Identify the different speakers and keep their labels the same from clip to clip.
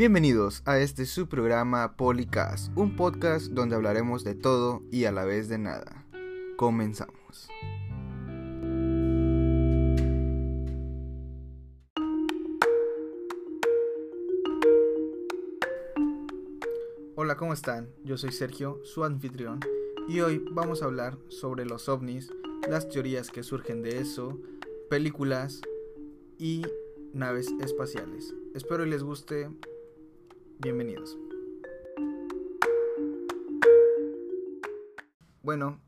Speaker 1: Bienvenidos a este su programa Policast, un podcast donde hablaremos de todo y a la vez de nada. Comenzamos. Hola, ¿cómo están? Yo soy Sergio, su anfitrión, y hoy vamos a hablar sobre los ovnis, las teorías que surgen de eso, películas y naves espaciales. Espero les guste. Bienvenidos. Bueno,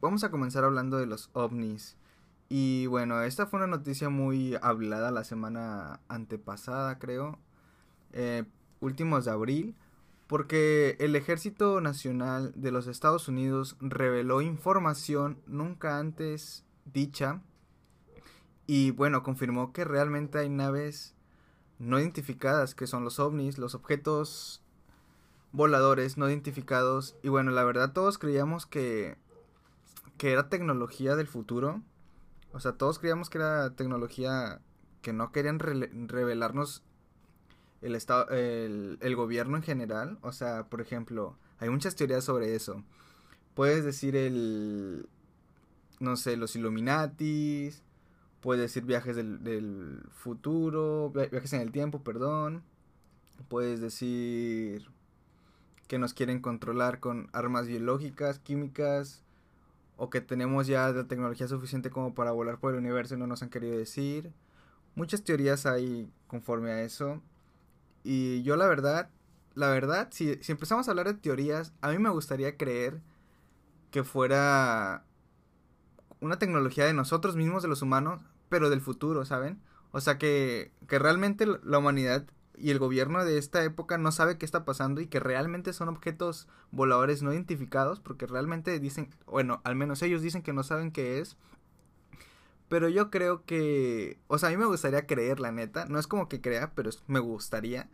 Speaker 1: vamos a comenzar hablando de los ovnis. Y bueno, esta fue una noticia muy hablada la semana antepasada, creo. Eh, últimos de abril. Porque el Ejército Nacional de los Estados Unidos reveló información nunca antes dicha y bueno, confirmó que realmente hay naves no identificadas, que son los ovnis, los objetos voladores no identificados. Y bueno, la verdad todos creíamos que, que era tecnología del futuro. O sea, todos creíamos que era tecnología que no querían revelarnos el, estado, el, el gobierno en general. O sea, por ejemplo, hay muchas teorías sobre eso. Puedes decir el, no sé, los Illuminatis, Puedes decir viajes del, futuro, viajes en el tiempo, perdón. Puedes decir que nos quieren controlar con armas biológicas, químicas, o que tenemos ya la tecnología suficiente como para volar por el universo y no nos han querido decir. Muchas teorías hay conforme a eso. Y yo la verdad, la verdad, si, si empezamos a hablar de teorías, a mí me gustaría creer que fuera una tecnología de nosotros mismos, de los humanos, pero del futuro, ¿saben? O sea que, que realmente la humanidad y el gobierno de esta época no sabe qué está pasando y que realmente son objetos voladores no identificados porque realmente dicen, bueno, al menos ellos dicen que no saben qué es. Pero yo creo que, o sea, a mí me gustaría creer, la neta, no es como que crea, pero me gustaría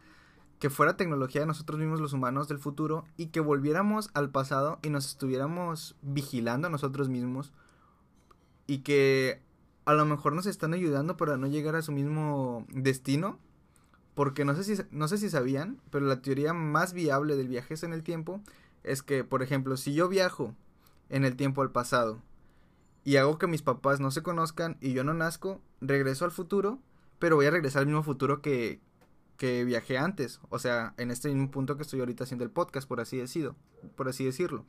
Speaker 1: que fuera tecnología de nosotros mismos los humanos del futuro y que volviéramos al pasado y nos estuviéramos vigilando nosotros mismos y que a lo mejor nos están ayudando para no llegar a su mismo destino. Porque no sé si, no sé si sabían, pero la teoría más viable del viaje en el tiempo es que, por ejemplo, si yo viajo en el tiempo al pasado y hago que mis papás no se conozcan y yo no nazco, regreso al futuro, pero voy a regresar al mismo futuro que, que viajé antes. O sea, en este mismo punto que estoy ahorita haciendo el podcast, por así, decido, por así decirlo.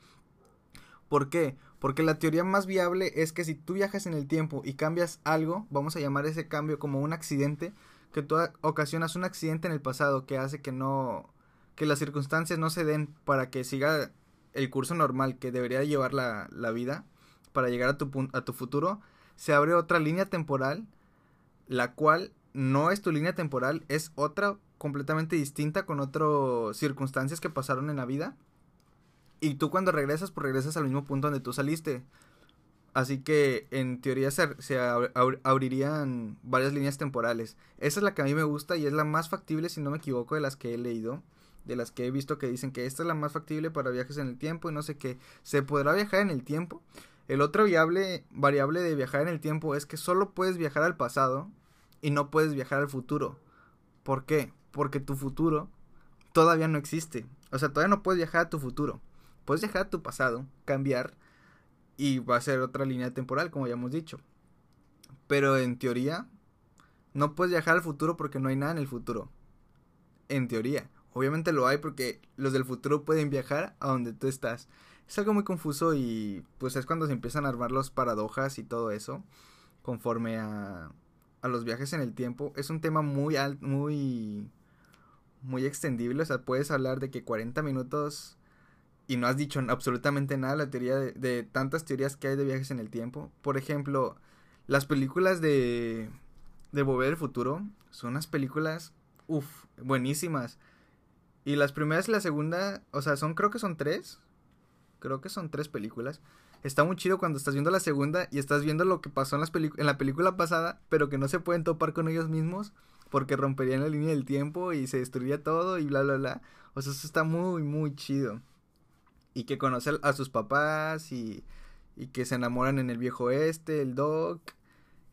Speaker 1: ¿Por qué? Porque la teoría más viable es que si tú viajas en el tiempo y cambias algo, vamos a llamar ese cambio como un accidente, que tú ocasionas un accidente en el pasado que hace que no, que las circunstancias no se den para que siga el curso normal que debería llevar la, la vida para llegar a tu, a tu futuro, se abre otra línea temporal, la cual no es tu línea temporal, es otra completamente distinta con otras circunstancias que pasaron en la vida y tú cuando regresas, pues regresas al mismo punto donde tú saliste. Así que en teoría se, abrirían varias líneas temporales. Esa es la que a mí me gusta y es la más factible, si no me equivoco, de las que he leído. De las que he visto que dicen que esta es la más factible para viajes en el tiempo y no sé qué. ¿Se podrá viajar en el tiempo? El otro viable, variable de viajar en el tiempo es que solo puedes viajar al pasado y no puedes viajar al futuro. ¿Por qué? Porque tu futuro todavía no existe. O sea, todavía no puedes viajar a tu futuro. Puedes dejar tu pasado, cambiar y va a ser otra línea temporal, como ya hemos dicho. Pero en teoría, no puedes viajar al futuro porque no hay nada en el futuro. En teoría. Obviamente lo hay porque los del futuro pueden viajar a donde tú estás. Es algo muy confuso y pues es cuando se empiezan a armar los paradojas y todo eso. Conforme a, a los viajes en el tiempo. Es un tema muy alto, muy muy extendible. O sea, puedes hablar de que 40 minutos y no has dicho absolutamente nada la teoría de, tantas teorías que hay de viajes en el tiempo. Por ejemplo, las películas de, de Volver al Futuro son unas películas, uff, buenísimas. Y las primeras y la segunda, o sea, son, creo que son tres. Creo que son tres películas. Está muy chido cuando estás viendo la segunda y estás viendo lo que pasó en, las en la película pasada, pero que no se pueden topar con ellos mismos porque romperían la línea del tiempo y se destruiría todo y bla, bla, bla. O sea, eso está muy, muy chido y que conoce a sus papás y, y que se enamoran en el viejo este, el Doc,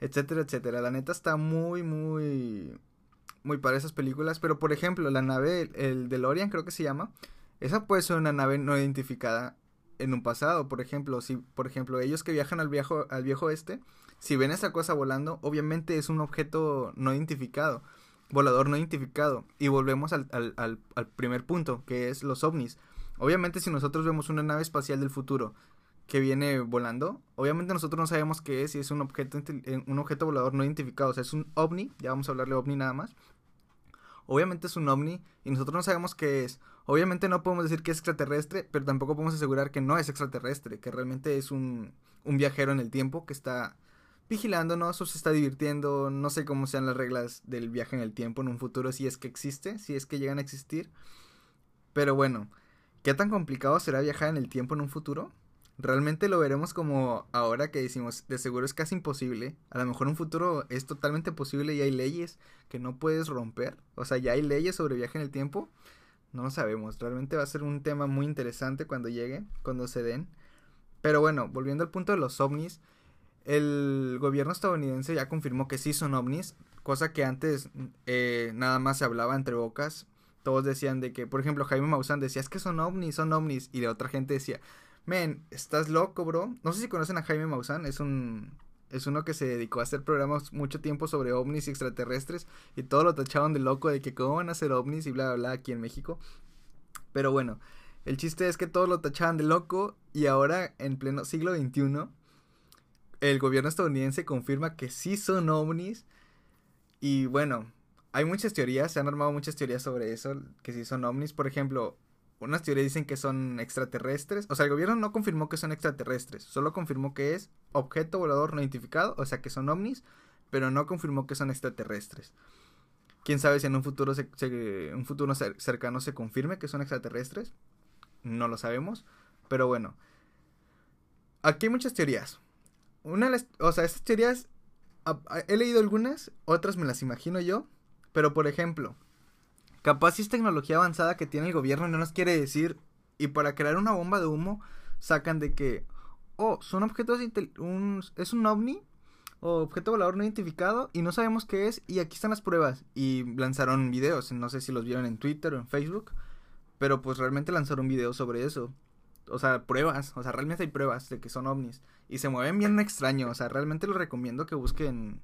Speaker 1: etcétera, etcétera. La neta está muy, muy, muy para esas películas, pero por ejemplo, la nave, el DeLorean creo que se llama, esa puede ser una nave no identificada en un pasado, por ejemplo, si por ejemplo ellos que viajan al viejo al viejo este, si ven esa cosa volando, obviamente es un objeto no identificado, volador no identificado y volvemos al, al, al, al primer punto, que es los ovnis. Obviamente si nosotros vemos una nave espacial del futuro que viene volando, obviamente nosotros no sabemos qué es, si es un objeto un objeto volador no identificado, o sea, es un ovni, ya vamos a hablarle ovni nada más. Obviamente es un ovni y nosotros no sabemos qué es. Obviamente no podemos decir que es extraterrestre, pero tampoco podemos asegurar que no es extraterrestre, que realmente es un, un viajero en el tiempo que está vigilándonos o se está divirtiendo. No sé cómo sean las reglas del viaje en el tiempo en un futuro, si es que existe, si es que llegan a existir. Pero bueno, ¿qué tan complicado será viajar en el tiempo en un futuro? realmente lo veremos como ahora que decimos, de seguro es casi imposible. A lo mejor un futuro es totalmente posible y hay leyes que no puedes romper. O sea, ya hay leyes sobre viaje en el tiempo. No lo sabemos. Realmente va a ser un tema muy interesante cuando llegue, cuando se den. Pero bueno, volviendo al punto de los ovnis. El gobierno estadounidense ya confirmó que sí son ovnis, cosa que antes eh, nada más se hablaba entre bocas. Todos decían de que, por ejemplo, Jaime Maussan decía, es que son ovnis, son ovnis. Y la otra gente decía, Men, estás loco, bro. No sé si conocen a Jaime Maussan, es un es uno que se dedicó a hacer programas mucho tiempo sobre ovnis y extraterrestres y todo lo tachaban de loco de que cómo van a ser ovnis y bla bla bla aquí en México. Pero bueno, el chiste es que todos lo tachaban de loco y ahora en pleno siglo XXI el gobierno estadounidense confirma que sí son ovnis y bueno, hay muchas teorías, se han armado muchas teorías sobre eso, que sí son ovnis. Por ejemplo, unas teorías dicen que son extraterrestres. O sea, el gobierno no confirmó que son extraterrestres, solo confirmó que es objeto volador no identificado, o sea, que son ovnis, pero no confirmó que son extraterrestres. Quién sabe si en un futuro, un futuro cercano se confirme que son extraterrestres. No lo sabemos, pero bueno. Aquí hay muchas teorías. Una o sea, estas teorías he leído algunas, otras me las imagino yo, pero por ejemplo, Capaz si es tecnología avanzada que tiene el gobierno y no nos quiere decir. Y para crear una bomba de humo, sacan de que, oh, son objetos, un, es un ovni o objeto volador no identificado y no sabemos qué es y aquí están las pruebas. Y lanzaron videos, no sé si los vieron en Twitter o en Facebook, pero pues realmente lanzaron videos sobre eso. O sea, pruebas, o sea, realmente hay pruebas de que son ovnis. Y se mueven bien extraño, o sea, realmente les recomiendo que busquen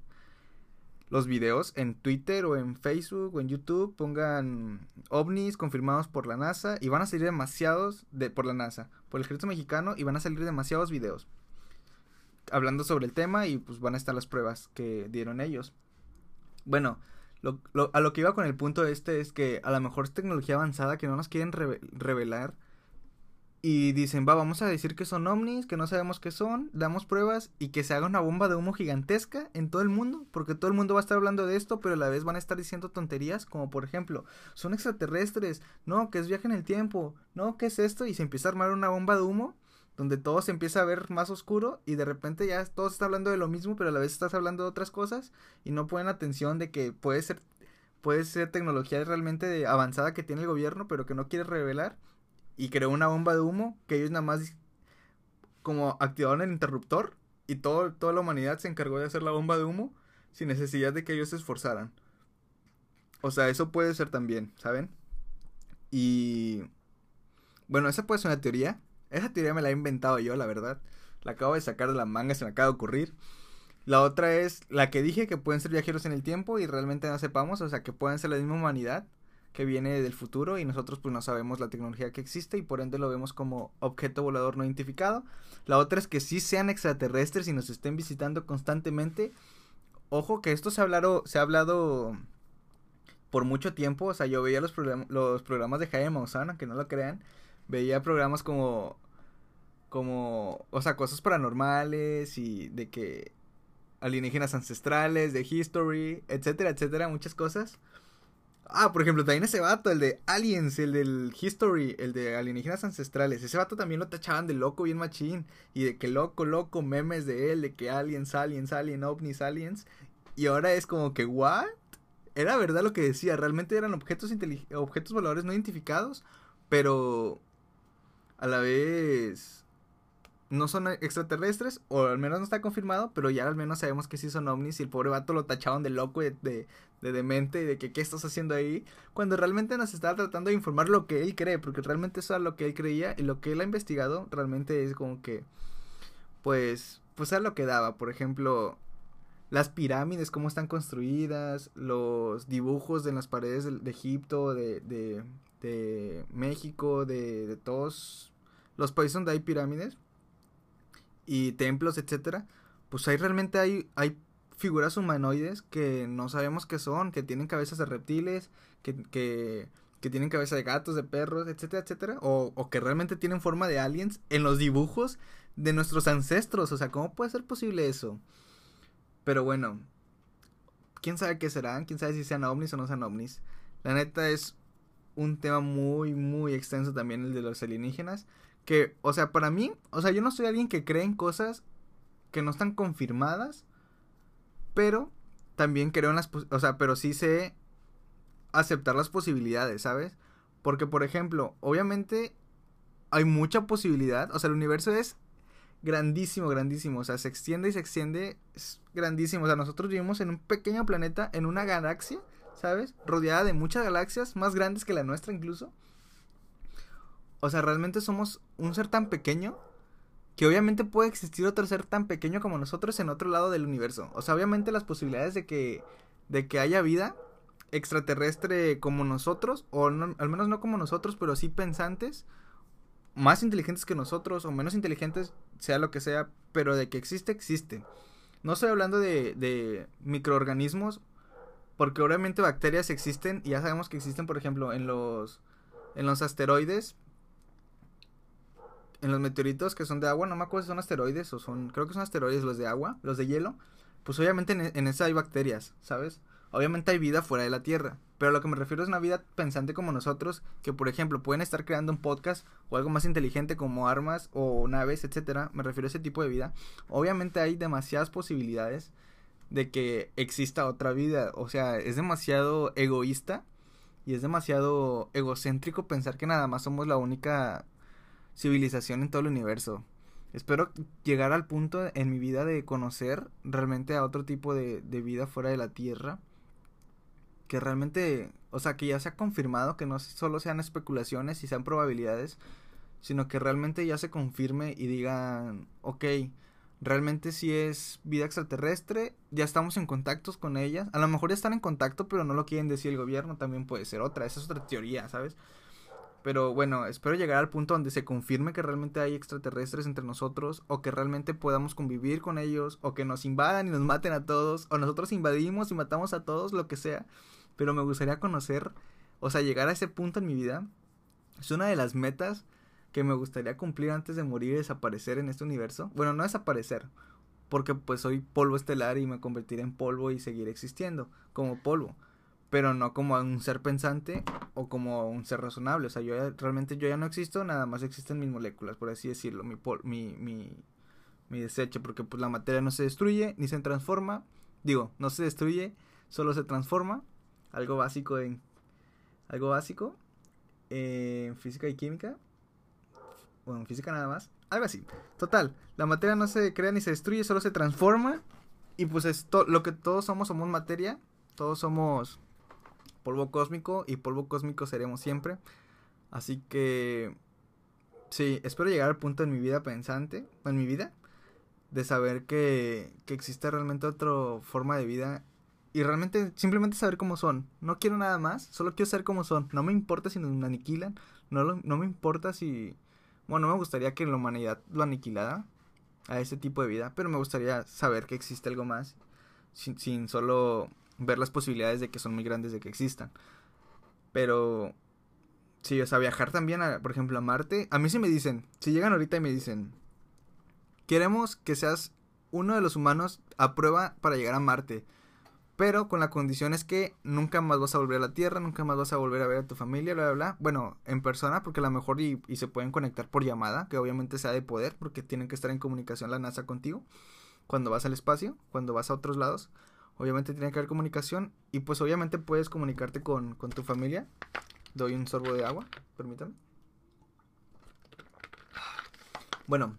Speaker 1: los videos en Twitter o en Facebook o en YouTube, pongan ovnis confirmados por la NASA y van a salir demasiados de, por la NASA, por el ejército mexicano y van a salir demasiados videos hablando sobre el tema y pues van a estar las pruebas que dieron ellos. Bueno, a lo que iba con el punto este es que a lo mejor es tecnología avanzada que no nos quieren revelar y dicen, va, vamos a decir que son ovnis, que no sabemos qué son, damos pruebas y que se haga una bomba de humo gigantesca en todo el mundo, porque todo el mundo va a estar hablando de esto, pero a la vez van a estar diciendo tonterías, como por ejemplo, son extraterrestres, no, que es viaje en el tiempo, no, ¿qué es esto? Y se empieza a armar una bomba de humo donde todo se empieza a ver más oscuro y de repente ya todos está hablando de lo mismo, pero a la vez estás hablando de otras cosas y no ponen atención de que puede ser puede ser tecnología realmente avanzada que tiene el gobierno, pero que no quiere revelar y creó una bomba de humo que ellos nada más como activaron el interruptor y todo, toda la humanidad se encargó de hacer la bomba de humo sin necesidad de que ellos se esforzaran. O sea, eso puede ser también, ¿saben? Y bueno, esa puede ser una teoría. Esa teoría me la he inventado yo, la verdad. La acabo de sacar de la manga, se me acaba de ocurrir. La otra es la que dije que pueden ser viajeros en el tiempo y realmente no sepamos, o sea, que pueden ser la misma humanidad que viene del futuro y nosotros pues no sabemos la tecnología que existe y por ende lo vemos como objeto volador no identificado. La otra es que sí sean extraterrestres y nos estén visitando constantemente. Ojo que esto se ha hablado, se ha hablado por mucho tiempo, o sea, yo veía los, los programas de Jaime Maussan, que no lo crean, veía programas como como, o sea, cosas paranormales y de que alienígenas ancestrales, de history, etcétera, etcétera, muchas cosas. Ah, por ejemplo, también ese vato, el de Aliens, el del History, el de alienígenas ancestrales. Ese vato también lo tachaban de loco bien machín. Y de que loco, loco, memes de él, de que aliens, aliens, alien, ovnis, aliens. Y ahora es como que, ¿what? Era verdad lo que decía, realmente eran objetos, objetos voladores no identificados, pero a la vez no son extraterrestres, o al menos no está confirmado, pero ya al menos sabemos que sí son ovnis y el pobre vato lo tachaban de loco, de, de, de demente, de que qué estás haciendo ahí, cuando realmente nos estaba tratando de informar lo que él cree, porque realmente eso es lo que él creía y lo que él ha investigado realmente es como que, pues, pues es lo que daba, por ejemplo, las pirámides, cómo están construidas, los dibujos en las paredes de, Egipto, de, de, de México, de, de todos los países donde hay pirámides y templos, etcétera, pues ahí realmente hay, hay figuras humanoides que no sabemos qué son, que tienen cabezas de reptiles, que, que, que tienen cabeza de gatos, de perros, etcétera, etcétera, o, o que realmente tienen forma de aliens en los dibujos de nuestros ancestros, o sea, ¿cómo puede ser posible eso? Pero bueno, quién sabe qué serán, quién sabe si sean ovnis o no sean ovnis. La neta es un tema muy, muy extenso también el de los alienígenas que, o sea, para mí, o sea, yo no soy alguien que cree en cosas que no están confirmadas, pero también creo en las, o sea, pero sí sé aceptar las posibilidades, ¿sabes? Porque, por ejemplo, obviamente hay mucha posibilidad, o sea, el universo es grandísimo, grandísimo, o sea, se extiende y se extiende, es grandísimo, o sea, nosotros vivimos en un pequeño planeta, en una galaxia, ¿sabes? Rodeada de muchas galaxias, más grandes que la nuestra incluso. O sea, realmente somos un ser tan pequeño que obviamente puede existir otro ser tan pequeño como nosotros en otro lado del universo. O sea, obviamente las posibilidades de que, de que haya vida extraterrestre como nosotros, o al menos no como nosotros, pero sí pensantes, más inteligentes que nosotros, o menos inteligentes, sea lo que sea, pero de que existe, existe. No estoy hablando de, de microorganismos, porque obviamente bacterias existen, y ya sabemos que existen, por ejemplo, en los, en los asteroides, en los meteoritos que son de agua, no me acuerdo si son asteroides o son, creo que son asteroides los de agua, los de hielo, pues obviamente en, en esa hay bacterias, ¿sabes? Obviamente hay vida fuera de la Tierra, pero lo que me refiero es una vida pensante como nosotros, que por ejemplo pueden estar creando un podcast o algo más inteligente como armas o naves, etcétera. Me refiero a ese tipo de vida. Obviamente hay demasiadas posibilidades de que exista otra vida, o sea, es demasiado egoísta y es demasiado egocéntrico pensar que nada más somos la única civilización en todo el universo. Espero llegar al punto en mi vida de conocer realmente a otro tipo de, de vida fuera de la Tierra. Que realmente, o sea, que ya se ha confirmado que no solo sean especulaciones y sean probabilidades, sino que realmente ya se confirme y digan, ok, realmente si es vida extraterrestre, ya estamos en contactos con ellas. A lo mejor ya están en contacto, pero no lo quieren decir el gobierno, también puede ser otra, esa es otra teoría, ¿sabes? Pero bueno, espero llegar al punto donde se confirme que realmente hay extraterrestres entre nosotros o que realmente podamos convivir con ellos o que nos invadan y nos maten a todos o nosotros invadimos y matamos a todos, lo que sea. Pero me gustaría conocer, o sea, llegar a ese punto en mi vida. Es una de las metas que me gustaría cumplir antes de morir y desaparecer en este universo. Bueno, no desaparecer, porque pues soy polvo estelar y me convertiré en polvo y seguiré existiendo como polvo pero no como un ser pensante o como un ser razonable. O sea, yo realmente yo ya no existo, nada más existen mis moléculas, por así decirlo, mi, mi, mi, mi desecho, porque pues la materia no se destruye ni se transforma. Digo, no se destruye, solo se transforma. Algo básico en... Algo básico en física y química. Bueno, en física nada más. Algo así. Total, la materia no se crea ni se destruye, solo se transforma. Y pues es lo que todos somos, somos materia. Todos somos polvo cósmico y polvo cósmico seremos siempre. Así que sí, espero llegar al punto en mi vida pensante, en mi vida, de saber que, que existe realmente otra forma de vida y realmente simplemente saber cómo son. No quiero nada más, solo quiero saber cómo son. No me importa si nos aniquilan, no, no me importa si... Bueno, no me gustaría que la humanidad lo aniquilara a ese tipo de vida, pero me gustaría saber que existe algo más sin, sin solo ver las posibilidades de que son muy grandes de que existan. Pero sí, o sea, viajar también, a, por ejemplo, a Marte. A mí sí me dicen, si llegan ahorita y me dicen, queremos que seas uno de los humanos a prueba para llegar a Marte. Pero con la condición es que nunca más vas a volver a la Tierra, nunca más vas a volver a ver a tu familia, bla, bla, bla. Bueno, en persona, porque a lo mejor y, y se pueden conectar por llamada, que obviamente sea de poder, porque tienen que estar en comunicación la NASA contigo. Cuando vas al espacio, cuando vas a otros lados. Obviamente tiene que haber comunicación y pues obviamente puedes comunicarte con, tu familia. Doy un sorbo de agua, permítame. Bueno,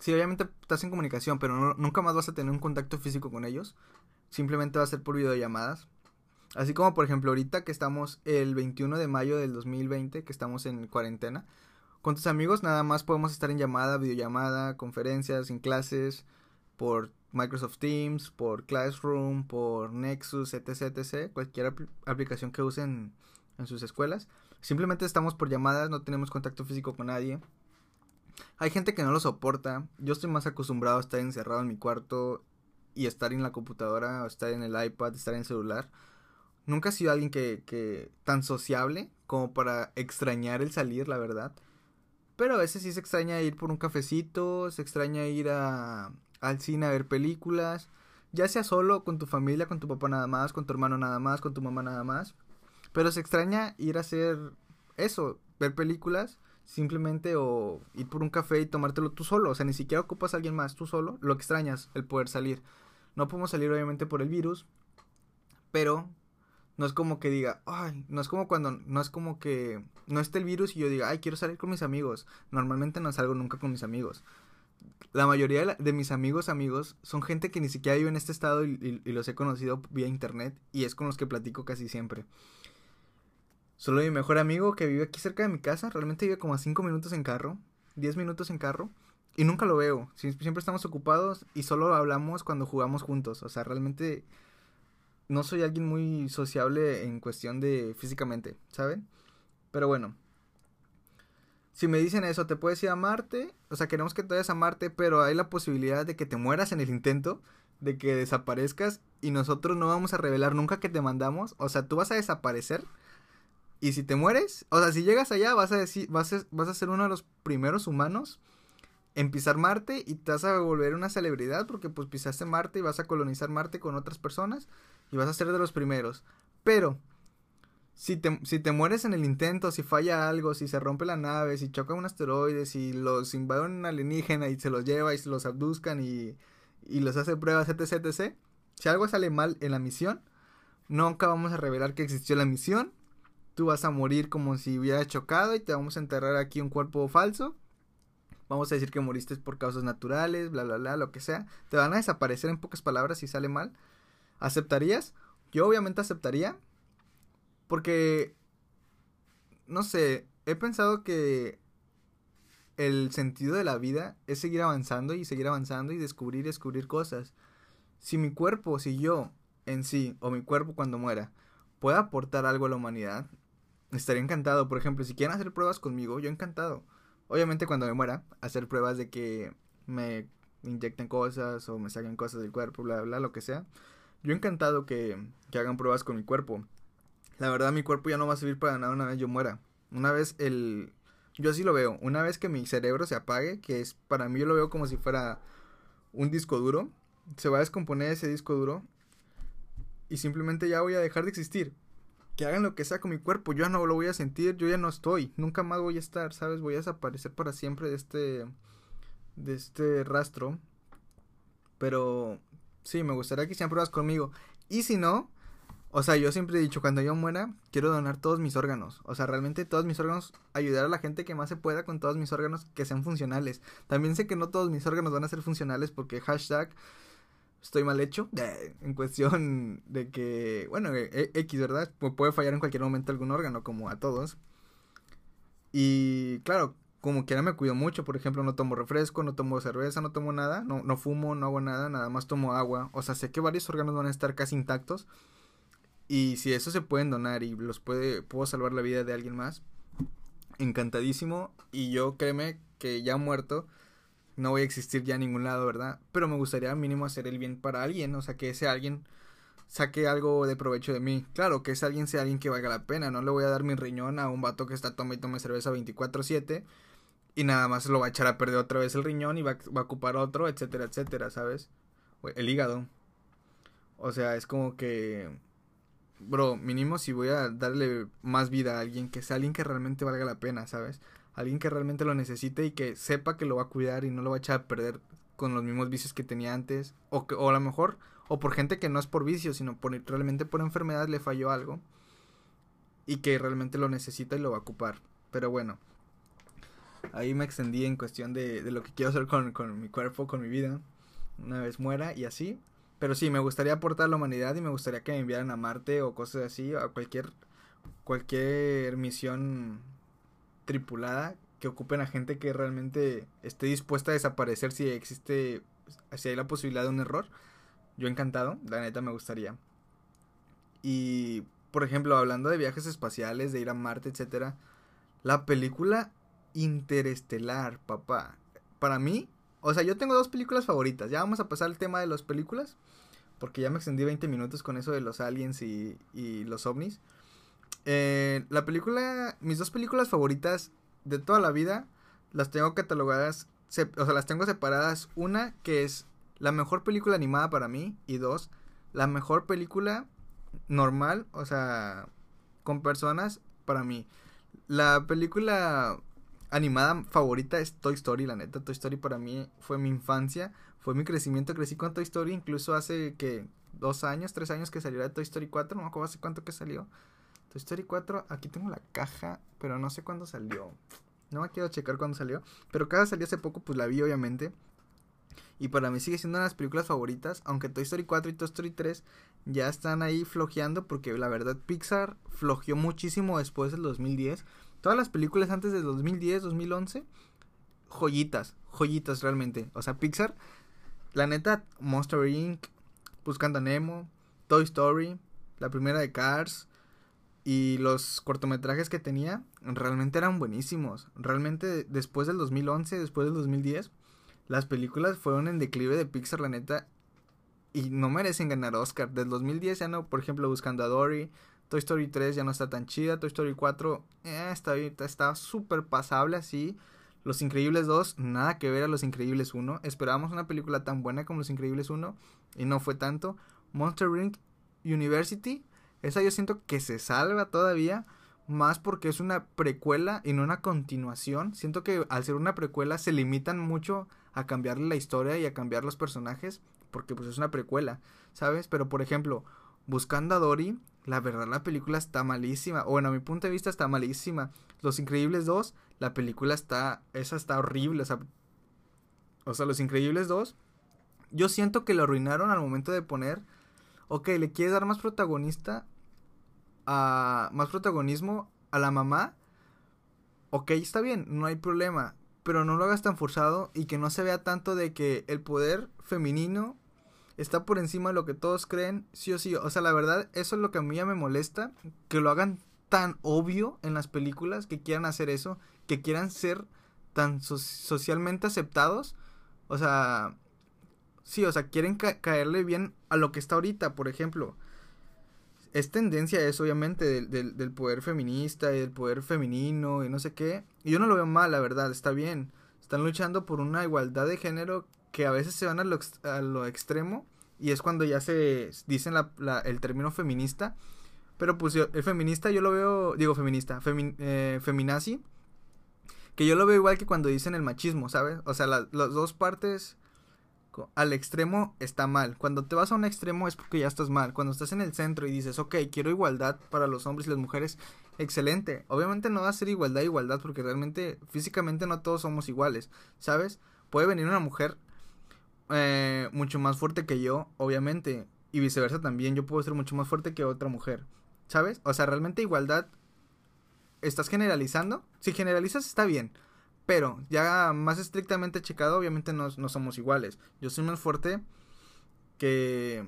Speaker 1: sí, obviamente estás en comunicación, pero nunca más vas a tener un contacto físico con ellos. Simplemente va a ser por videollamadas. Así como, por ejemplo, ahorita que estamos el 21 de mayo del 2020, que estamos en cuarentena, con tus amigos nada más podemos estar en llamada, videollamada, conferencias, en clases, por Microsoft Teams, por Classroom, por Nexus, etc, etc, cualquier aplicación que usen en sus escuelas. Simplemente estamos por llamadas, no tenemos contacto físico con nadie. Hay gente que no lo soporta. Yo estoy más acostumbrado a estar encerrado en mi cuarto y estar en la computadora, o estar en el iPad, estar en el celular. Nunca he sido alguien que, que tan sociable como para extrañar el salir, la verdad. Pero a veces sí se extraña ir por un cafecito, se extraña ir a, al cine a ver películas, ya sea solo, con tu familia, con tu papá nada más, con tu hermano nada más, con tu mamá nada más. Pero se extraña ir a hacer eso, ver películas simplemente o ir por un café y tomártelo tú solo, o sea, ni siquiera ocupas a alguien más, tú solo, lo extrañas, el poder salir. No podemos salir obviamente por el virus, pero no es como que diga, ay, no es como cuando, no es como que no esté el virus y yo diga, ay, quiero salir con mis amigos. Normalmente no salgo nunca con mis amigos. La mayoría de, mis amigos, amigos, son gente que ni siquiera vive en este estado y, los he conocido vía internet y es con los que platico casi siempre. Solo mi mejor amigo que vive aquí cerca de mi casa, realmente vive como a 5 minutos en carro, 10 minutos en carro, y nunca lo veo. Siempre estamos ocupados y solo hablamos cuando jugamos juntos. O sea, realmente no soy alguien muy sociable en cuestión de físicamente, ¿saben? Pero bueno. Si me dicen eso, te puedes ir a Marte, o sea, queremos que te vayas a Marte, pero hay la posibilidad de que te mueras en el intento, de que desaparezcas y nosotros no vamos a revelar nunca que te mandamos, o sea, tú vas a desaparecer y si te mueres, o sea, si llegas allá vas a decir vas a, ser uno de los primeros humanos en pisar Marte y te vas a volver una celebridad porque pues pisaste Marte y vas a colonizar Marte con otras personas y vas a ser de los primeros. Pero, si te, si te mueres en el intento, si falla algo, si se rompe la nave, si choca un asteroide, si los invade un alienígena y se los lleva y se los abduzcan y, y los hace pruebas, etc, etc. Si algo sale mal en la misión, nunca vamos a revelar que existió la misión. Tú vas a morir como si hubiera chocado y te vamos a enterrar aquí un cuerpo falso. Vamos a decir que moriste por causas naturales, bla, bla, bla, lo que sea. Te van a desaparecer en pocas palabras si sale mal. ¿Aceptarías? Yo obviamente aceptaría. Porque, no sé, he pensado que el sentido de la vida es seguir avanzando y seguir avanzando y descubrir y descubrir cosas. Si mi cuerpo, si yo en sí, o mi cuerpo cuando muera, puede aportar algo a la humanidad, estaría encantado. Por ejemplo, si quieren hacer pruebas conmigo, yo encantado. Obviamente cuando me muera, hacer pruebas de que me inyecten cosas o me saquen cosas del cuerpo, bla, bla, lo que sea. Yo encantado que, que hagan pruebas con mi cuerpo. La verdad, mi cuerpo ya no va a servir para nada una vez yo muera. Una vez el... Yo así lo veo. Una vez que mi cerebro se apague, que es para mí yo lo veo como si fuera un disco duro, se va a descomponer ese disco duro y simplemente ya voy a dejar de existir. Que hagan lo que sea con mi cuerpo, yo ya no lo voy a sentir, yo ya no estoy, nunca más voy a estar, ¿sabes? Voy a desaparecer para siempre de este de este rastro. Pero Sí, me gustaría que hicieran pruebas conmigo. Y si no, o sea, yo siempre he dicho, cuando yo muera, quiero donar todos mis órganos. O sea, realmente todos mis órganos, ayudar a la gente que más se pueda con todos mis órganos que sean funcionales. También sé que no todos mis órganos van a ser funcionales porque hashtag estoy mal hecho. En cuestión de que, bueno, e, e, X, ¿verdad? Puede fallar en cualquier momento algún órgano, como a todos. Y claro, como quiera me cuido mucho, por ejemplo, no tomo refresco, no tomo cerveza, no tomo nada, no, no fumo, no hago nada, nada más tomo agua. O sea, sé que varios órganos van a estar casi intactos. Y si eso se pueden donar y los puede, puedo salvar la vida de alguien más, encantadísimo. Y yo créeme que ya muerto, no voy a existir ya en ningún lado, ¿verdad? Pero me gustaría mínimo hacer el bien para alguien, o sea, que ese alguien saque algo de provecho de mí. Claro, que ese alguien sea alguien que valga la pena, no le voy a dar mi riñón a un vato que está tome y tome cerveza 24/7 y nada más lo va a echar a perder otra vez el riñón y va, a ocupar otro, etcétera, etcétera, ¿sabes? El hígado. O sea, es como que, bro, mínimo si voy a darle más vida a alguien, que sea alguien que realmente valga la pena, ¿sabes? Alguien que realmente lo necesite y que sepa que lo va a cuidar y no lo va a echar a perder con los mismos vicios que tenía antes. O, que, o a lo mejor, o por gente que no es por vicio, sino por, realmente por enfermedad le falló algo. Y que realmente lo necesita y lo va a ocupar. Pero bueno, ahí me extendí en cuestión de, de lo que quiero hacer con, con mi cuerpo, con mi vida, una vez muera y así. Pero sí, me gustaría aportar a la humanidad y me gustaría que me enviaran a Marte o cosas así, a cualquier, cualquier misión tripulada que ocupen a gente que realmente esté dispuesta a desaparecer si existe, si hay la posibilidad de un error. Yo encantado, la neta me gustaría. Y, por ejemplo, hablando de viajes espaciales, de ir a Marte, etcétera, la película Interestelar, papá. Para mí, o sea, yo tengo dos películas favoritas. Ya vamos a pasar al tema de las películas. Porque ya me extendí 20 minutos con eso de los aliens y, y los ovnis. Eh, la película, mis dos películas favoritas de toda la vida, las tengo catalogadas, o sea, las tengo separadas. Una que es la mejor película animada para mí. Y dos, la mejor película normal, o sea, con personas para mí. La película animada favorita es Toy Story, la neta. Toy Story para mí fue mi infancia, fue mi crecimiento. Crecí con Toy Story, incluso hace que dos años, tres años que salió de Toy Story 4, no me acuerdo hace cuánto que salió. Toy Story 4, aquí tengo la caja, pero no sé cuándo salió. No me quiero checar cuándo salió, pero cada salió hace poco, pues la vi obviamente. Y para mí sigue siendo una de las películas favoritas, aunque Toy Story 4 y Toy Story 3 ya están ahí flojeando porque la verdad Pixar flojeó muchísimo después del 2010. Todas las películas antes del 2010, 2011, joyitas, joyitas realmente. O sea, Pixar, la neta, Monster Inc., Buscando a Nemo, Toy Story, la primera de Cars y los cortometrajes que tenía realmente eran buenísimos. Realmente después del 2011, después del 2010 las películas fueron en declive de Pixar, la neta, y no merecen ganar Oscar. Del 2010 ya no, por ejemplo, buscando a Dory. Toy Story 3 ya no está tan chida. Toy Story 4 eh, está, está súper pasable así. Los Increíbles 2, nada que ver a Los Increíbles 1. Esperábamos una película tan buena como Los Increíbles 1 y no fue tanto. Monster Ring University, esa yo siento que se salva todavía. Más porque es una precuela y no una continuación. Siento que al ser una precuela se limitan mucho a cambiarle la historia y a cambiar los personajes, porque pues es una precuela, ¿sabes? Pero por ejemplo, buscando a Dory, la verdad la película está malísima, bueno, a mi punto de vista está malísima. Los Increíbles 2, la película está, esa está horrible, o sea, o sea, Los Increíbles 2, yo siento que lo arruinaron al momento de poner, ok, le quieres dar más protagonista a, más protagonismo a la mamá, ok, está bien, no hay problema, pero no lo hagas tan forzado y que no se vea tanto de que el poder femenino está por encima de lo que todos creen, sí o sí. O sea, la verdad, eso es lo que a mí ya me molesta, que lo hagan tan obvio en las películas, que quieran hacer eso, que quieran ser tan socialmente aceptados. O sea, sí, o sea, quieren caerle bien a lo que está ahorita, por ejemplo es tendencia eso, obviamente, del, del, poder feminista y del poder femenino y no sé qué. Y yo no lo veo mal, la verdad, está bien. Están luchando por una igualdad de género que a veces se van a lo, extremo y es cuando ya se dicen la, el término feminista. Pero pues el feminista yo lo veo, digo feminista, eh, feminazi, que yo lo veo igual que cuando dicen el machismo, ¿sabes? O sea, las dos partes al extremo está mal. Cuando te vas a un extremo es porque ya estás mal. Cuando estás en el centro y dices, ok, quiero igualdad para los hombres y las mujeres, excelente. Obviamente no va a ser igualdad, igualdad, porque realmente físicamente no todos somos iguales, ¿sabes? Puede venir una mujer eh, mucho más fuerte que yo, obviamente, y viceversa también. Yo puedo ser mucho más fuerte que otra mujer, ¿sabes? O sea, realmente igualdad, ¿estás generalizando? Si generalizas está bien. Pero ya más estrictamente checado, obviamente no, somos iguales. Yo soy más fuerte que,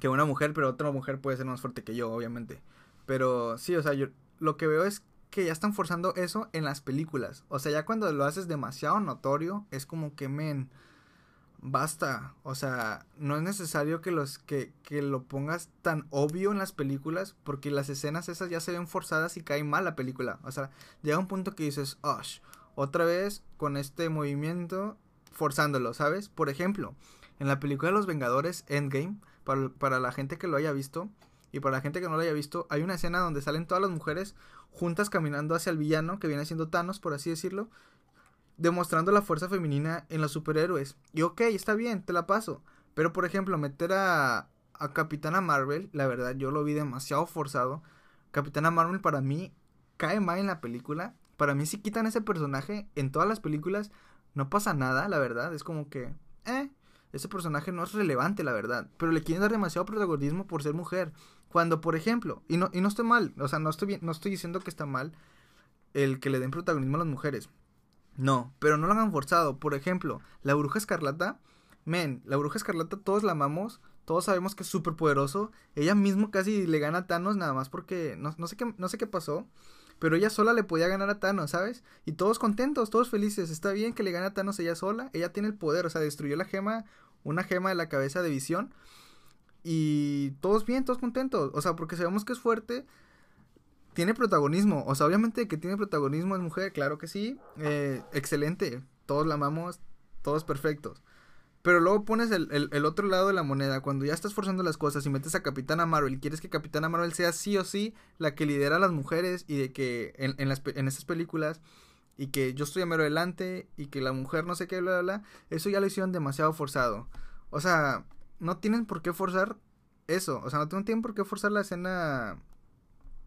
Speaker 1: que una mujer, pero otra mujer puede ser más fuerte que yo, obviamente. Pero sí, o sea, yo lo que veo es que ya están forzando eso en las películas. O sea, ya cuando lo haces demasiado notorio, es como que, men, basta. O sea, no es necesario que, los, que, que lo pongas tan obvio en las películas, porque las escenas esas ya se ven forzadas y cae mal la película. O sea, llega un punto que dices, oh, otra vez con este movimiento forzándolo, ¿sabes? Por ejemplo, en la película de los Vengadores Endgame, para, la gente que lo haya visto y para la gente que no lo haya visto, hay una escena donde salen todas las mujeres juntas caminando hacia el villano, que viene siendo Thanos, por así decirlo, demostrando la fuerza femenina en los superhéroes. Y ok, está bien, te la paso. Pero por ejemplo, meter a, a Capitana Marvel, la verdad yo lo vi demasiado forzado. Capitana Marvel para mí cae mal en la película Para mí si quitan ese personaje en todas las películas no pasa nada, la verdad, es como que eh ese personaje no es relevante, la verdad, pero le quieren dar demasiado protagonismo por ser mujer. Cuando, por ejemplo, y no, y no estoy mal, o sea, no estoy, bien, no estoy diciendo que está mal el que le den protagonismo a las mujeres. No, pero no lo hagan forzado. Por ejemplo, la bruja escarlata, men, la bruja escarlata todos la amamos, todos sabemos que es súper poderoso. Ella mismo casi le gana a Thanos nada más porque no, no, sé qué, no sé qué pasó. Pero ella sola le podía ganar a Thanos, ¿sabes? Y todos contentos, todos felices. Está bien que le gane a Thanos ella sola. Ella tiene el poder, o sea, destruyó la gema, una gema de la cabeza de visión. Y todos bien, todos contentos. O sea, porque sabemos que es fuerte. Tiene protagonismo. O sea, obviamente que tiene protagonismo es mujer, claro que sí. Eh, excelente. Todos la amamos. Todos perfectos. Pero luego pones el, el, otro lado de la moneda. Cuando ya estás forzando las cosas y metes a Capitana Marvel y quieres que Capitana Marvel sea sí o sí la que lidera a las mujeres y de que en, en, esas películas y que yo estoy a mero adelante y que la mujer no sé qué, bla, bla, bla. Eso ya lo hicieron demasiado forzado. O sea, no tienen por qué forzar eso. O sea, no tienen por qué forzar la escena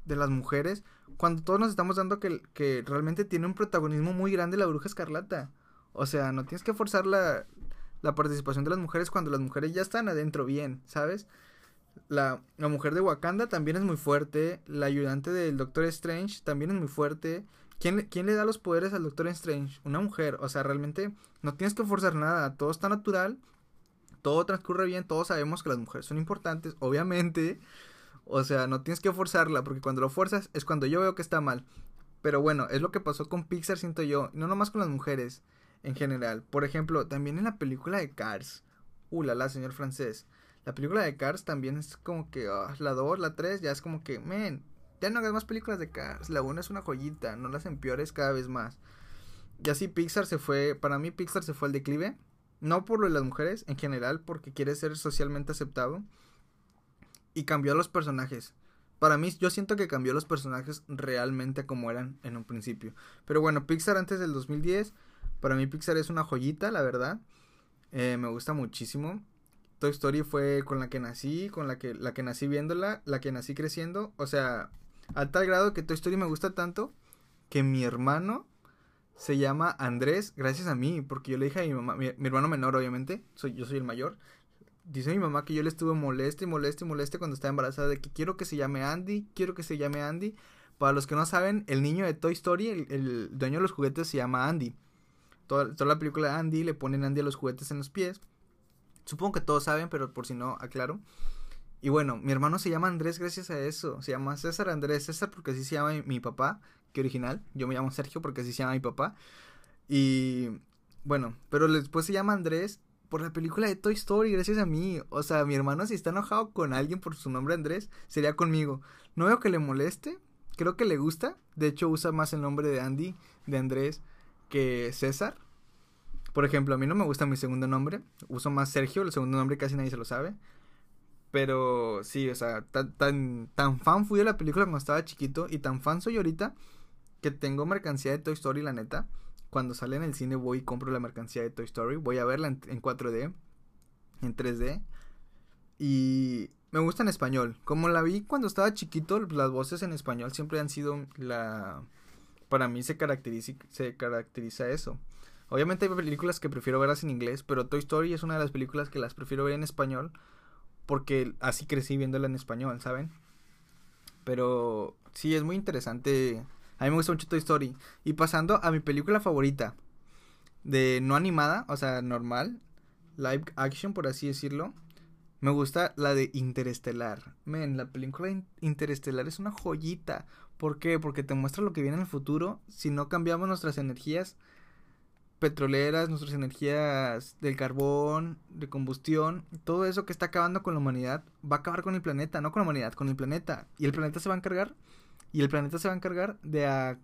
Speaker 1: de las mujeres cuando todos nos estamos dando que, que realmente tiene un protagonismo muy grande la bruja escarlata. O sea, no tienes que forzar la, la participación de las mujeres cuando las mujeres ya están adentro bien, ¿sabes? La, la, mujer de Wakanda también es muy fuerte. La ayudante del Doctor Strange también es muy fuerte. ¿Quién, ¿Quién, le da los poderes al Doctor Strange? Una mujer. O sea, realmente no tienes que forzar nada. Todo está natural. Todo transcurre bien. Todos sabemos que las mujeres son importantes. Obviamente. O sea, no tienes que forzarla. Porque cuando lo fuerzas es cuando yo veo que está mal. Pero bueno, es lo que pasó con Pixar, siento yo. No nomás con las mujeres en general. Por ejemplo, también en la película de Cars. Uh, la, señor francés. La película de Cars también es como que ah, la 2, la 3, ya es como que, men, ya no hagas más películas de Cars. La 1 es una joyita, no las empeores cada vez más. Y así Pixar se fue, para mí Pixar se fue al declive. No por lo de las mujeres, en general, porque quiere ser socialmente aceptado. Y cambió los personajes. Para mí, yo siento que cambió los personajes realmente como eran en un principio. Pero bueno, Pixar antes del 2010 para mí Pixar es una joyita, la verdad. Eh, me gusta muchísimo. Toy Story fue con la que nací, con la que, la que nací viéndola, la que nací creciendo. O sea, a tal grado que Toy Story me gusta tanto que mi hermano se llama Andrés gracias a mí, porque yo le dije a mi mamá, mi, hermano menor obviamente, soy, yo soy el mayor. Dice mi mamá que yo le estuve moleste y moleste y moleste cuando estaba embarazada de que quiero que se llame Andy, quiero que se llame Andy. Para los que no saben, el niño de Toy Story, el, dueño de los juguetes se llama Andy toda, la película de Andy, le ponen Andy a los juguetes en los pies. Supongo que todos saben, pero por si no, aclaro. Y bueno, mi hermano se llama Andrés gracias a eso. Se llama César Andrés César porque así se llama mi, papá, que original. Yo me llamo Sergio porque así se llama mi papá. Y bueno, pero después se llama Andrés por la película de Toy Story, gracias a mí. O sea, mi hermano si está enojado con alguien por su nombre Andrés, sería conmigo. No veo que le moleste, creo que le gusta. De hecho, usa más el nombre de Andy, de Andrés, que César. Por ejemplo, a mí no me gusta mi segundo nombre. Uso más Sergio, el segundo nombre casi nadie se lo sabe. Pero sí, o sea, tan, tan, fan fui de la película cuando estaba chiquito y tan fan soy ahorita que tengo mercancía de Toy Story, la neta. Cuando sale en el cine voy y compro la mercancía de Toy Story. Voy a verla en, en 4D, en 3D. Y me gusta en español. Como la vi cuando estaba chiquito, las voces en español siempre han sido la para mí se caracteriza, se caracteriza eso. Obviamente hay películas que prefiero verlas en inglés, pero Toy Story es una de las películas que las prefiero ver en español porque así crecí viéndola en español, ¿saben? Pero sí, es muy interesante. A mí me gusta mucho Toy Story. Y pasando a mi película favorita, de no animada, o sea, normal, live action, por así decirlo. Me gusta la de Interestelar. Men, la película Interestelar es una joyita. ¿Por qué? Porque te muestra lo que viene en el futuro si no cambiamos nuestras energías petroleras, nuestras energías del carbón, de combustión, todo eso que está acabando con la humanidad, va a acabar con el planeta, no con la humanidad, con el planeta. Y el planeta se va a encargar, y el planeta se va a encargar de,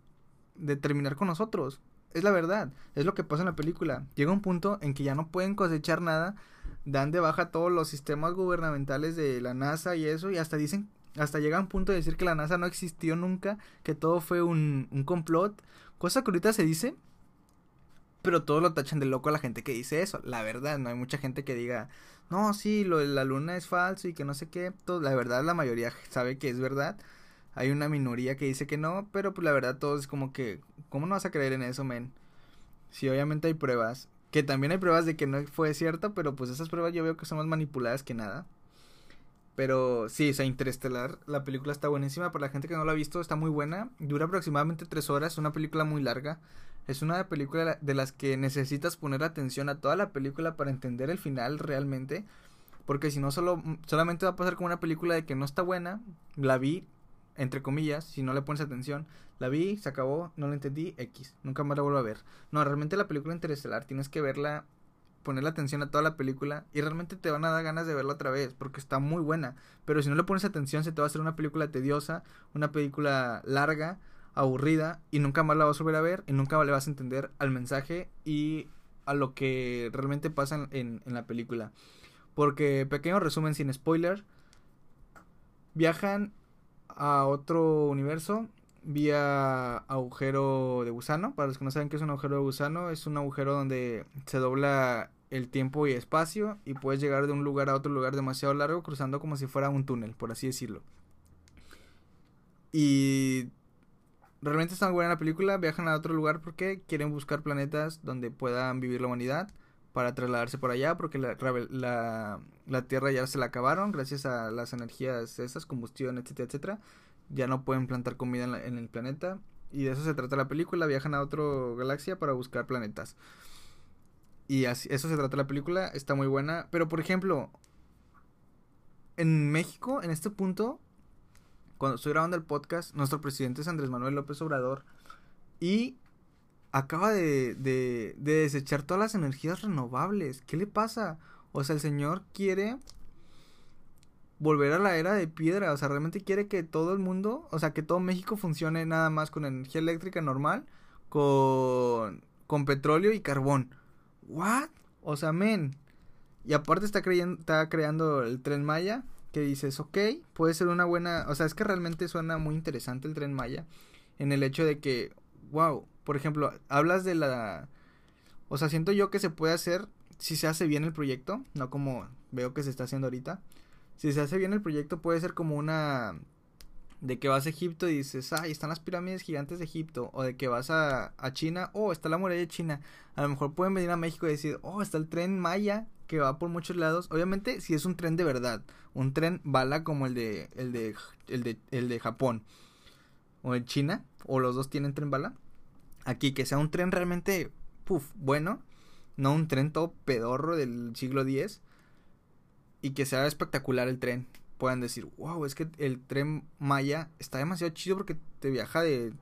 Speaker 1: de terminar con nosotros. Es la verdad, es lo que pasa en la película. Llega un punto en que ya no pueden cosechar nada, dan de baja todos los sistemas gubernamentales de la NASA y eso, y hasta dicen hasta llega un punto de decir que la NASA no existió nunca, que todo fue un, un complot, cosa que ahorita se dice, pero todos lo tachan de loco a la gente que dice eso. La verdad, no hay mucha gente que diga, no, sí, lo la luna es falso y que no sé qué. Todo, la verdad, la mayoría sabe que es verdad. Hay una minoría que dice que no, pero pues la verdad todo es como que, ¿cómo no vas a creer en eso, men? Si obviamente hay pruebas, que también hay pruebas de que no fue cierto, pero pues esas pruebas yo veo que son más manipuladas que nada. Pero sí, o sea, Interestelar, la película está buenísima. Para la gente que no la ha visto, está muy buena. Dura aproximadamente tres horas, es una película muy larga. Es una película de las que necesitas poner atención a toda la película para entender el final realmente. Porque si no, solo, solamente va a pasar como una película de que no está buena. La vi, entre comillas, si no le pones atención. La vi, se acabó, no la entendí, X. Nunca más la vuelvo a ver. No, realmente la película Interestelar tienes que verla ponerle atención a toda la película y realmente te van a dar ganas de verla otra vez porque está muy buena. Pero si no le pones atención se te va a hacer una película tediosa, una película larga, aburrida y nunca más la vas a volver a ver y nunca le vas a entender al mensaje y a lo que realmente pasa en, en la película. Porque, pequeño resumen sin spoiler, viajan a otro universo vía agujero de gusano. Para los que no saben qué es un agujero de gusano, es un agujero donde se dobla el tiempo y espacio y puedes llegar de un lugar a otro lugar demasiado largo cruzando como si fuera un túnel, por así decirlo. Y realmente está muy buena la película, viajan a otro lugar porque quieren buscar planetas donde puedan vivir la humanidad para trasladarse por allá porque la, la, Tierra ya se la acabaron gracias a las energías esas, combustión, etcétera, etcétera. Ya no pueden plantar comida en, en el planeta y de eso se trata la película, viajan a otra galaxia para buscar planetas. Y así, eso se trata la película, está muy buena. Pero por ejemplo, en México, en este punto, cuando estoy grabando el podcast, nuestro presidente es Andrés Manuel López Obrador. Y acaba de, de, de desechar todas las energías renovables. ¿Qué le pasa? O sea, el señor quiere volver a la era de piedra. O sea, realmente quiere que todo el mundo, o sea, que todo México funcione nada más con energía eléctrica normal, con, con petróleo y carbón. ¿What? O sea, men. Y aparte está, creyendo, está creando el tren Maya, que dices, ok, puede ser una buena... O sea, es que realmente suena muy interesante el tren Maya, en el hecho de que, wow, por ejemplo, hablas de la... O sea, siento yo que se puede hacer si se hace bien el proyecto, no como veo que se está haciendo ahorita. Si se hace bien el proyecto puede ser como una de que vas a Egipto y dices, ay, están las pirámides gigantes de Egipto, o de que vas a, China, oh, está la muralla de China, a lo mejor pueden venir a México y decir, oh, está el tren Maya que va por muchos lados, obviamente si es un tren de verdad, un tren bala como el de, el de, el de, el de Japón, o en China, o los dos tienen tren bala, aquí que sea un tren realmente, puff, bueno, no un tren todo pedorro del siglo X, y que sea espectacular el tren, puedan decir, wow, es que el tren Maya está demasiado chido porque te viaja de,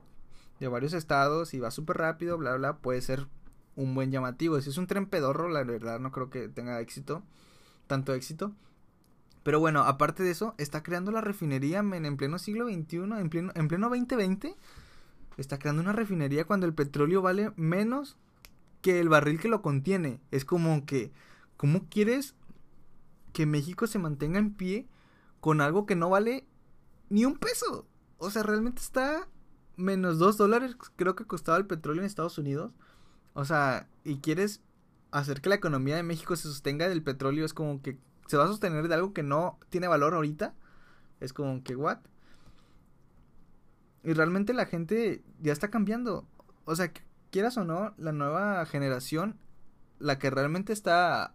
Speaker 1: de varios estados y va súper rápido, bla, bla, puede ser un buen llamativo. Si es un tren pedorro, la verdad no creo que tenga éxito, tanto éxito. Pero bueno, aparte de eso, está creando la refinería en pleno siglo XXI, en pleno, en pleno 2020. Está creando una refinería cuando el petróleo vale menos que el barril que lo contiene. Es como que, ¿cómo quieres que México se mantenga en pie con algo que no vale ni un peso. O sea, realmente está menos dos dólares, creo que costaba el petróleo en Estados Unidos. O sea, y quieres hacer que la economía de México se sostenga del petróleo, es como que se va a sostener de algo que no tiene valor ahorita. Es como que, ¿what? Y realmente la gente ya está cambiando. O sea, quieras o no, la nueva generación, la que realmente está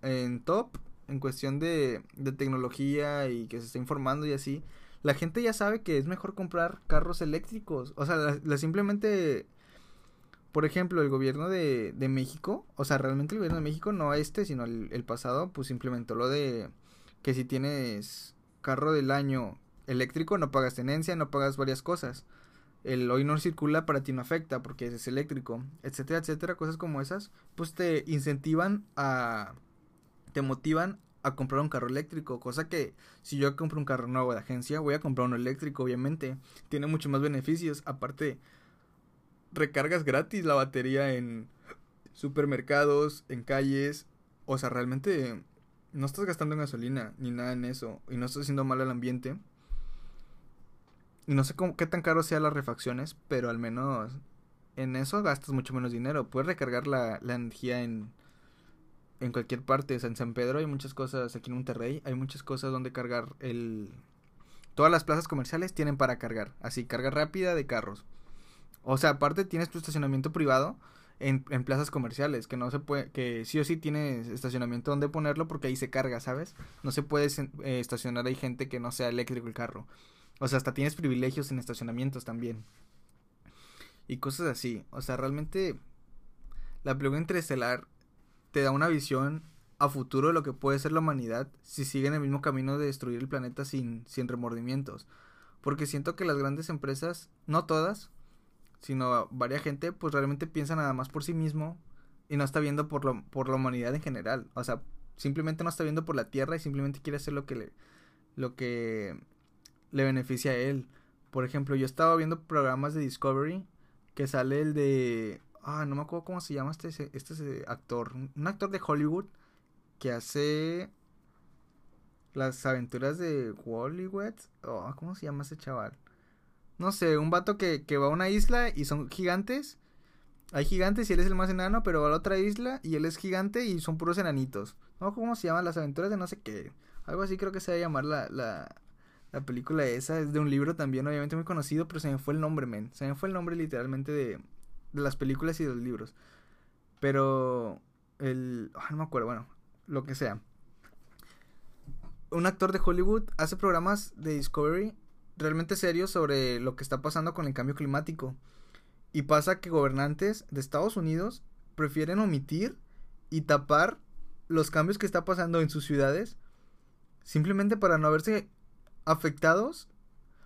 Speaker 1: en top, en cuestión de, de tecnología y que se está informando y así, la gente ya sabe que es mejor comprar carros eléctricos. O sea, la, simplemente, por ejemplo, el gobierno de, de, México, o sea, realmente el gobierno de México, no este, sino el, el, pasado, pues implementó lo de que si tienes carro del año eléctrico, no pagas tenencia, no pagas varias cosas. El hoy no circula, para ti no afecta porque es eléctrico, etcétera, etcétera, cosas como esas, pues te incentivan a te motivan a comprar un carro eléctrico, cosa que si yo compro un carro nuevo de agencia, voy a comprar uno eléctrico, obviamente. Tiene muchos más beneficios, aparte recargas gratis la batería en supermercados, en calles, o sea, realmente no estás gastando en gasolina ni nada en eso y no estás haciendo mal al ambiente. Y no sé cómo, qué tan caro sean las refacciones, pero al menos en eso gastas mucho menos dinero. Puedes recargar la, la energía en en cualquier parte. en San Pedro hay muchas cosas, aquí en Monterrey hay muchas cosas donde cargar el todas las plazas comerciales tienen para cargar, así, carga rápida de carros. O sea, aparte tienes tu estacionamiento privado en, en, plazas comerciales, que no se puede, que sí o sí tienes estacionamiento donde ponerlo porque ahí se carga, ¿sabes? No se puede eh, estacionar ahí gente que no sea eléctrico el carro. O sea, hasta tienes privilegios en estacionamientos también. Y cosas así. O sea, realmente la película interestelar te da una visión a futuro de lo que puede ser la humanidad si sigue en el mismo camino de destruir el planeta sin, sin remordimientos. Porque siento que las grandes empresas, no todas, sino varias gente, pues realmente piensa nada más por sí mismo y no está viendo por, lo, por la humanidad en general. O sea, simplemente no está viendo por la Tierra y simplemente quiere hacer lo que le, lo que le beneficia a él. Por ejemplo, yo estaba viendo programas de Discovery que sale el de... Ah, no me acuerdo cómo se llama este, este actor. Un actor de Hollywood que hace las aventuras de Hollywood. Oh, ¿Cómo se llama ese chaval? No sé, un vato que, que va a una isla y son gigantes. Hay gigantes y él es el más enano, pero va a la otra isla y él es gigante y son puros enanitos. No, ¿cómo se llaman? Las aventuras de no sé qué. Algo así creo que se va a llamar la, la, la película esa. Es de un libro también, obviamente muy conocido, pero se me fue el nombre, men. Se me fue el nombre literalmente de, de las películas y de los libros. Pero el... no me acuerdo, bueno, lo que sea. Un actor de Hollywood hace programas de Discovery realmente serios sobre lo que está pasando con el cambio climático. Y pasa que gobernantes de Estados Unidos prefieren omitir y tapar los cambios que está pasando en sus ciudades simplemente para no verse afectados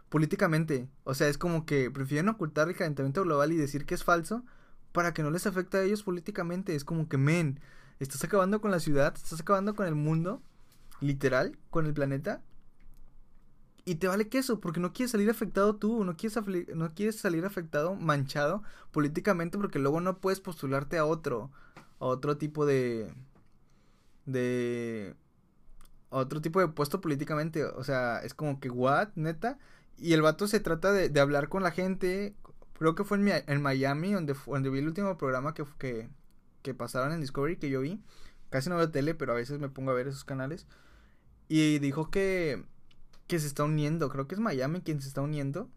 Speaker 1: políticamente. O sea, es como que prefieren ocultar el calentamiento global y decir que es falso para que no les afecte a ellos políticamente. Es como que, men, estás acabando con la ciudad, estás acabando con el mundo, literal, con el planeta, y te vale queso, porque no quieres salir afectado tú, no quieres, no quieres salir afectado, manchado políticamente, porque luego no puedes postularte a otro, a otro tipo de, de, otro tipo de puesto políticamente, o sea, es como que, what, neta, y el vato se trata de, hablar con la gente, creo que fue en, Miami, donde, vi el último programa que, que, que pasaron en Discovery, que yo vi, casi no veo tele, pero a veces me pongo a ver esos canales, y dijo que que se está uniendo. Creo que es Miami quien se está uniendo.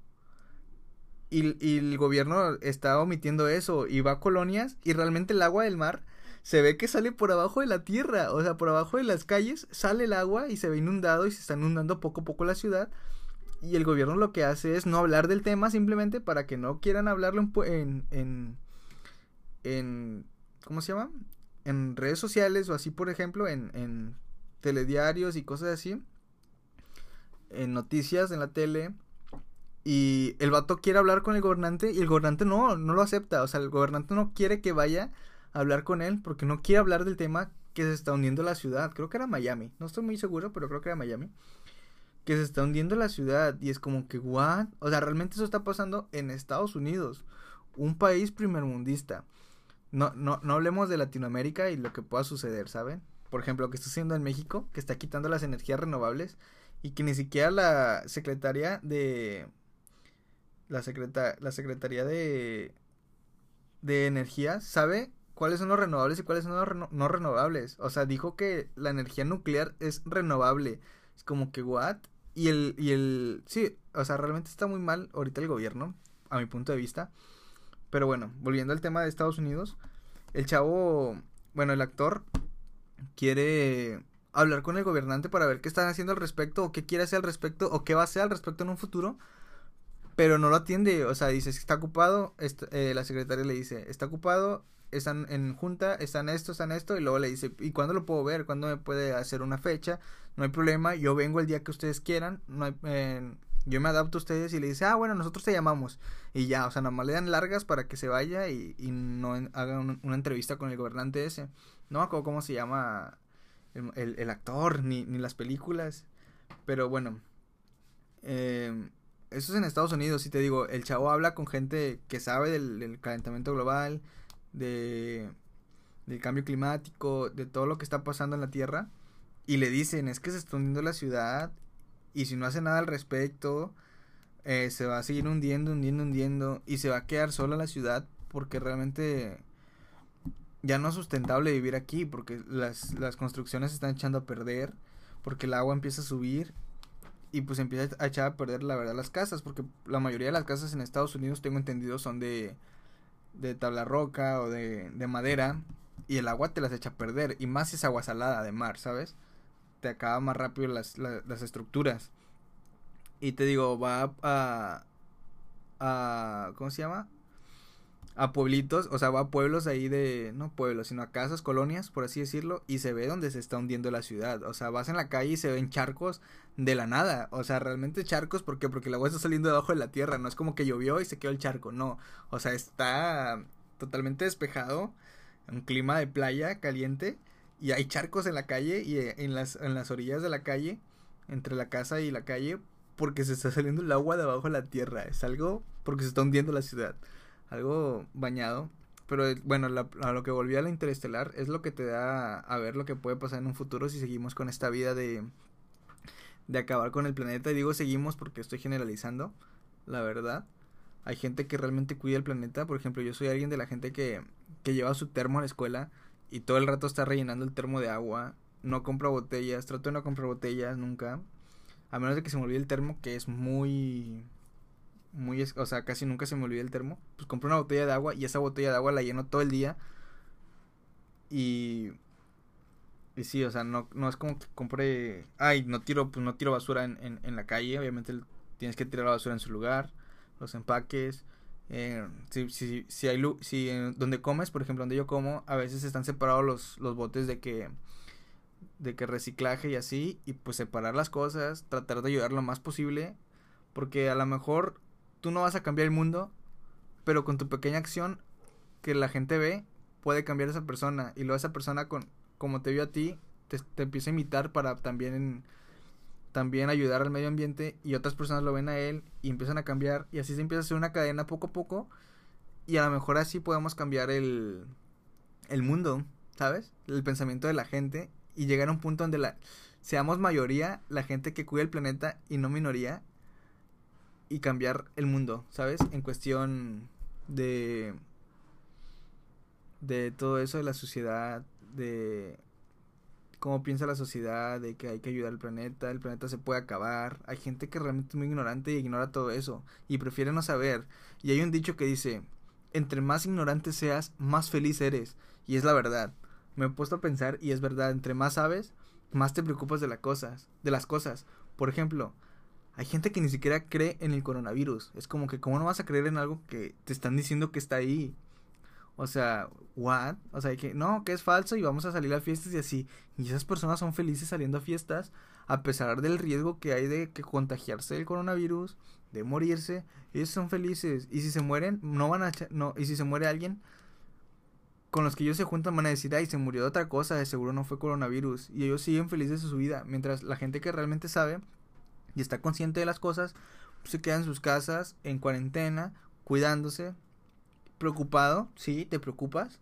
Speaker 1: Y, y, el gobierno está omitiendo eso. Y va a colonias y realmente el agua del mar se ve que sale por abajo de la tierra. O sea, por abajo de las calles sale el agua y se ve inundado y se está inundando poco a poco la ciudad. Y el gobierno lo que hace es no hablar del tema simplemente para que no quieran hablarlo en, en, en ¿cómo se llama? En redes sociales o así, por ejemplo, en, en telediarios y cosas así en noticias, en la tele. Y el vato quiere hablar con el gobernante y el gobernante no, no lo acepta. O sea, el gobernante no quiere que vaya hablar con él porque no quiere hablar del tema que se está hundiendo la ciudad. Creo que era Miami. No estoy muy seguro, pero creo que era Miami. Que se está hundiendo la ciudad. Y es como que, ¿what? O sea, realmente eso está pasando en Estados Unidos. Un país primermundista. No, no, no hablemos de Latinoamérica y lo que pueda suceder, ¿saben? Por ejemplo, lo que está haciendo en México, que está quitando las energías renovables y que ni siquiera la secretaria de la secreta, la secretaría de de energía sabe cuáles son los renovables y cuáles son los no renovables. O sea, dijo que la energía nuclear es renovable. Es como que what? Y el y el sí, o sea, realmente está muy mal ahorita el gobierno a mi punto de vista. Pero bueno, volviendo al tema de Estados Unidos, el chavo, bueno, el actor quiere hablar con el gobernante para ver qué están haciendo al respecto o qué quiere hacer al respecto o qué va a hacer al respecto en un futuro. Pero no lo atiende, o sea, dice, está ocupado, eh, la secretaria le dice, está ocupado, están en junta, están esto, están esto, y luego le dice, ¿y cuándo lo puedo ver? ¿Cuándo me puede hacer una fecha? No hay problema, yo vengo el día que ustedes quieran, no hay, eh, yo me adapto a ustedes y le dice, ah, bueno, nosotros te llamamos. Y ya, o sea, nomás le dan largas para que se vaya y, y no haga una entrevista con el gobernante ese. No me acuerdo cómo se llama el, actor, ni, ni, las películas. Pero bueno, eh, eso es en Estados Unidos. Y te digo, el chavo habla con gente que sabe del, calentamiento global, de, del cambio climático, de todo lo que está pasando en la Tierra. Y le dicen, es que se está hundiendo la ciudad. Y si no hace nada al respecto, eh, se va a seguir hundiendo, hundiendo, hundiendo. Y se va a quedar sola la ciudad porque realmente ya no es sustentable vivir aquí porque las, las construcciones se están echando a perder, porque el agua empieza a subir y pues empieza a echar a perder la verdad las casas, porque la mayoría de las casas en Estados Unidos, tengo entendido, son de, de tabla roca o de, de madera, y el agua te las echa a perder, y más si es agua salada de mar, ¿sabes? Te acaba más rápido las, las estructuras. Y te digo, va a, a, ¿cómo se llama? A pueblitos, o sea, va a pueblos ahí de, no pueblos, sino a casas, colonias, por así decirlo, y se ve donde se está hundiendo la ciudad. O sea, vas en la calle y se ven charcos de la nada. O sea, realmente charcos, ¿por qué? Porque el agua está saliendo debajo de la tierra, no es como que llovió y se quedó el charco, no. O sea, está totalmente despejado, un clima de playa caliente, y hay charcos en la calle y eh, en las, en las orillas de la calle, entre la casa y la calle, porque se está saliendo el agua debajo de la tierra. Es algo porque se está hundiendo la ciudad algo bañado. Pero bueno, a lo que volví a la interestelar es lo que te da a ver lo que puede pasar en un futuro si seguimos con esta vida de, de acabar con el planeta. Y digo seguimos porque estoy generalizando, la verdad. Hay gente que realmente cuida el planeta. Por ejemplo, yo soy alguien de la gente que, que lleva su termo a la escuela y todo el rato está rellenando el termo de agua. No compra botellas, trato de no comprar botellas nunca. A menos de que se me olvide el termo, que es muy muy, o sea, casi nunca se me olvida el termo. Pues compré una botella de agua y esa botella de agua la lleno todo el día. Y y sí, o sea, no, no es como que compré, ay, no tiro, pues no tiro basura en, en, la calle, obviamente tienes que tirar la basura en su lugar, los empaques, eh, si, si, si hay si donde comes, por ejemplo, donde yo como, a veces están separados los, los botes de que de que reciclaje y así, y pues separar las cosas, tratar de ayudar lo más posible, porque a lo mejor tú no vas a cambiar el mundo, pero con tu pequeña acción que la gente ve, puede cambiar a esa persona. Y luego esa persona, con, como te vio a ti, te, empieza a imitar para también, también ayudar al medio ambiente. Y otras personas lo ven a él y empiezan a cambiar. Y así se empieza a hacer una cadena poco a poco. Y a lo mejor así podemos cambiar el, el mundo, ¿sabes? El pensamiento de la gente. Y llegar a un punto donde la, seamos mayoría la gente que cuida el planeta y no minoría y cambiar el mundo, ¿sabes? En cuestión de de todo eso de la sociedad, de cómo piensa la sociedad, de que hay que ayudar al planeta, el planeta se puede acabar. Hay gente que realmente es muy ignorante y ignora todo eso y prefiere no saber. Y hay un dicho que dice, entre más ignorante seas, más feliz eres. Y es la verdad. Me he puesto a pensar y es verdad, entre más sabes, más te preocupas de las cosas, de las cosas. Por ejemplo, hay gente que ni siquiera cree en el coronavirus. Es como que, ¿cómo no vas a creer en algo que te están diciendo que está ahí? O sea, ¿what? O sea, que no, que es falso y vamos a salir a fiestas y así. Y esas personas son felices saliendo a fiestas a pesar del riesgo que hay de que contagiarse del coronavirus, de morirse. Ellos son felices. Y si se mueren, no van a... No, y si se muere alguien, con los que ellos se juntan van a decir, ay, se murió de otra cosa, de seguro no fue coronavirus. Y ellos siguen felices de su vida. Mientras la gente que realmente sabe y está consciente de las cosas, se queda en sus casas, en cuarentena, cuidándose, preocupado, sí, te preocupas,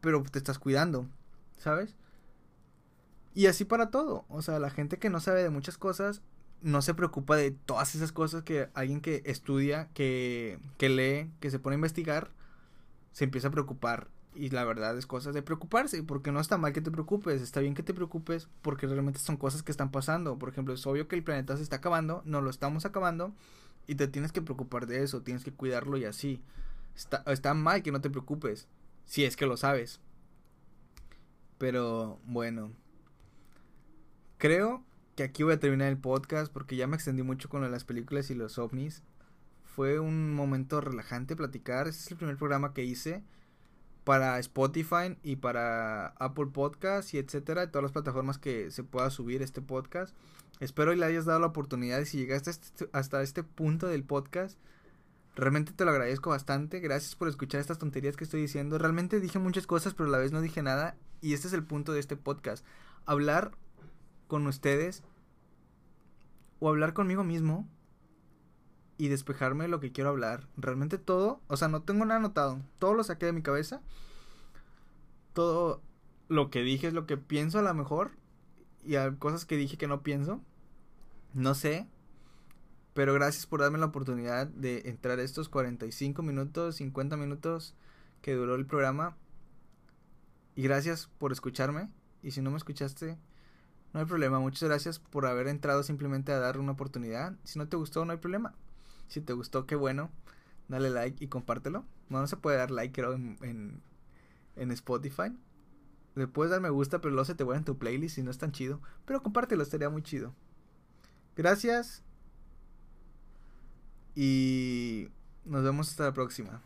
Speaker 1: pero te estás cuidando, ¿sabes? Y así para todo, o sea, la gente que no sabe de muchas cosas no se preocupa de todas esas cosas que alguien que estudia, que, que lee, que se pone a investigar, se empieza a preocupar y la verdad es cosas de preocuparse, porque no está mal que te preocupes, está bien que te preocupes porque realmente son cosas que están pasando. Por ejemplo, es obvio que el planeta se está acabando, no lo estamos acabando y te tienes que preocupar de eso, tienes que cuidarlo y así. Está, está mal que no te preocupes, si es que lo sabes. Pero bueno, creo que aquí voy a terminar el podcast porque ya me extendí mucho con las películas y los ovnis. Fue un momento relajante platicar, este es el primer programa que hice para Spotify y para Apple Podcast y etcétera, todas las plataformas que se pueda subir este podcast. Espero y le hayas dado la oportunidad y si llegaste este, hasta este punto del podcast, realmente te lo agradezco bastante. Gracias por escuchar estas tonterías que estoy diciendo. Realmente dije muchas cosas, pero a la vez no dije nada y este es el punto de este podcast. Hablar con ustedes o hablar conmigo mismo y despejarme de lo que quiero hablar. Realmente todo, o sea, no tengo nada anotado. Todo lo saqué de mi cabeza. Todo lo que dije es lo que pienso a lo mejor. Y hay cosas que dije que no pienso. No sé. Pero gracias por darme la oportunidad de entrar estos 45 minutos, 50 minutos que duró el programa. Y gracias por escucharme. Y si no me escuchaste, No hay problema, muchas gracias por haber entrado simplemente a dar una oportunidad. Si no te gustó, no hay problema. Si te gustó, qué bueno. Dale like y compártelo. No, se puede dar like, creo, en, en, Spotify. Le puedes dar me gusta, pero luego se te vuelve en tu playlist y no es tan chido. Pero compártelo, estaría muy chido. Gracias. Y nos vemos hasta la próxima.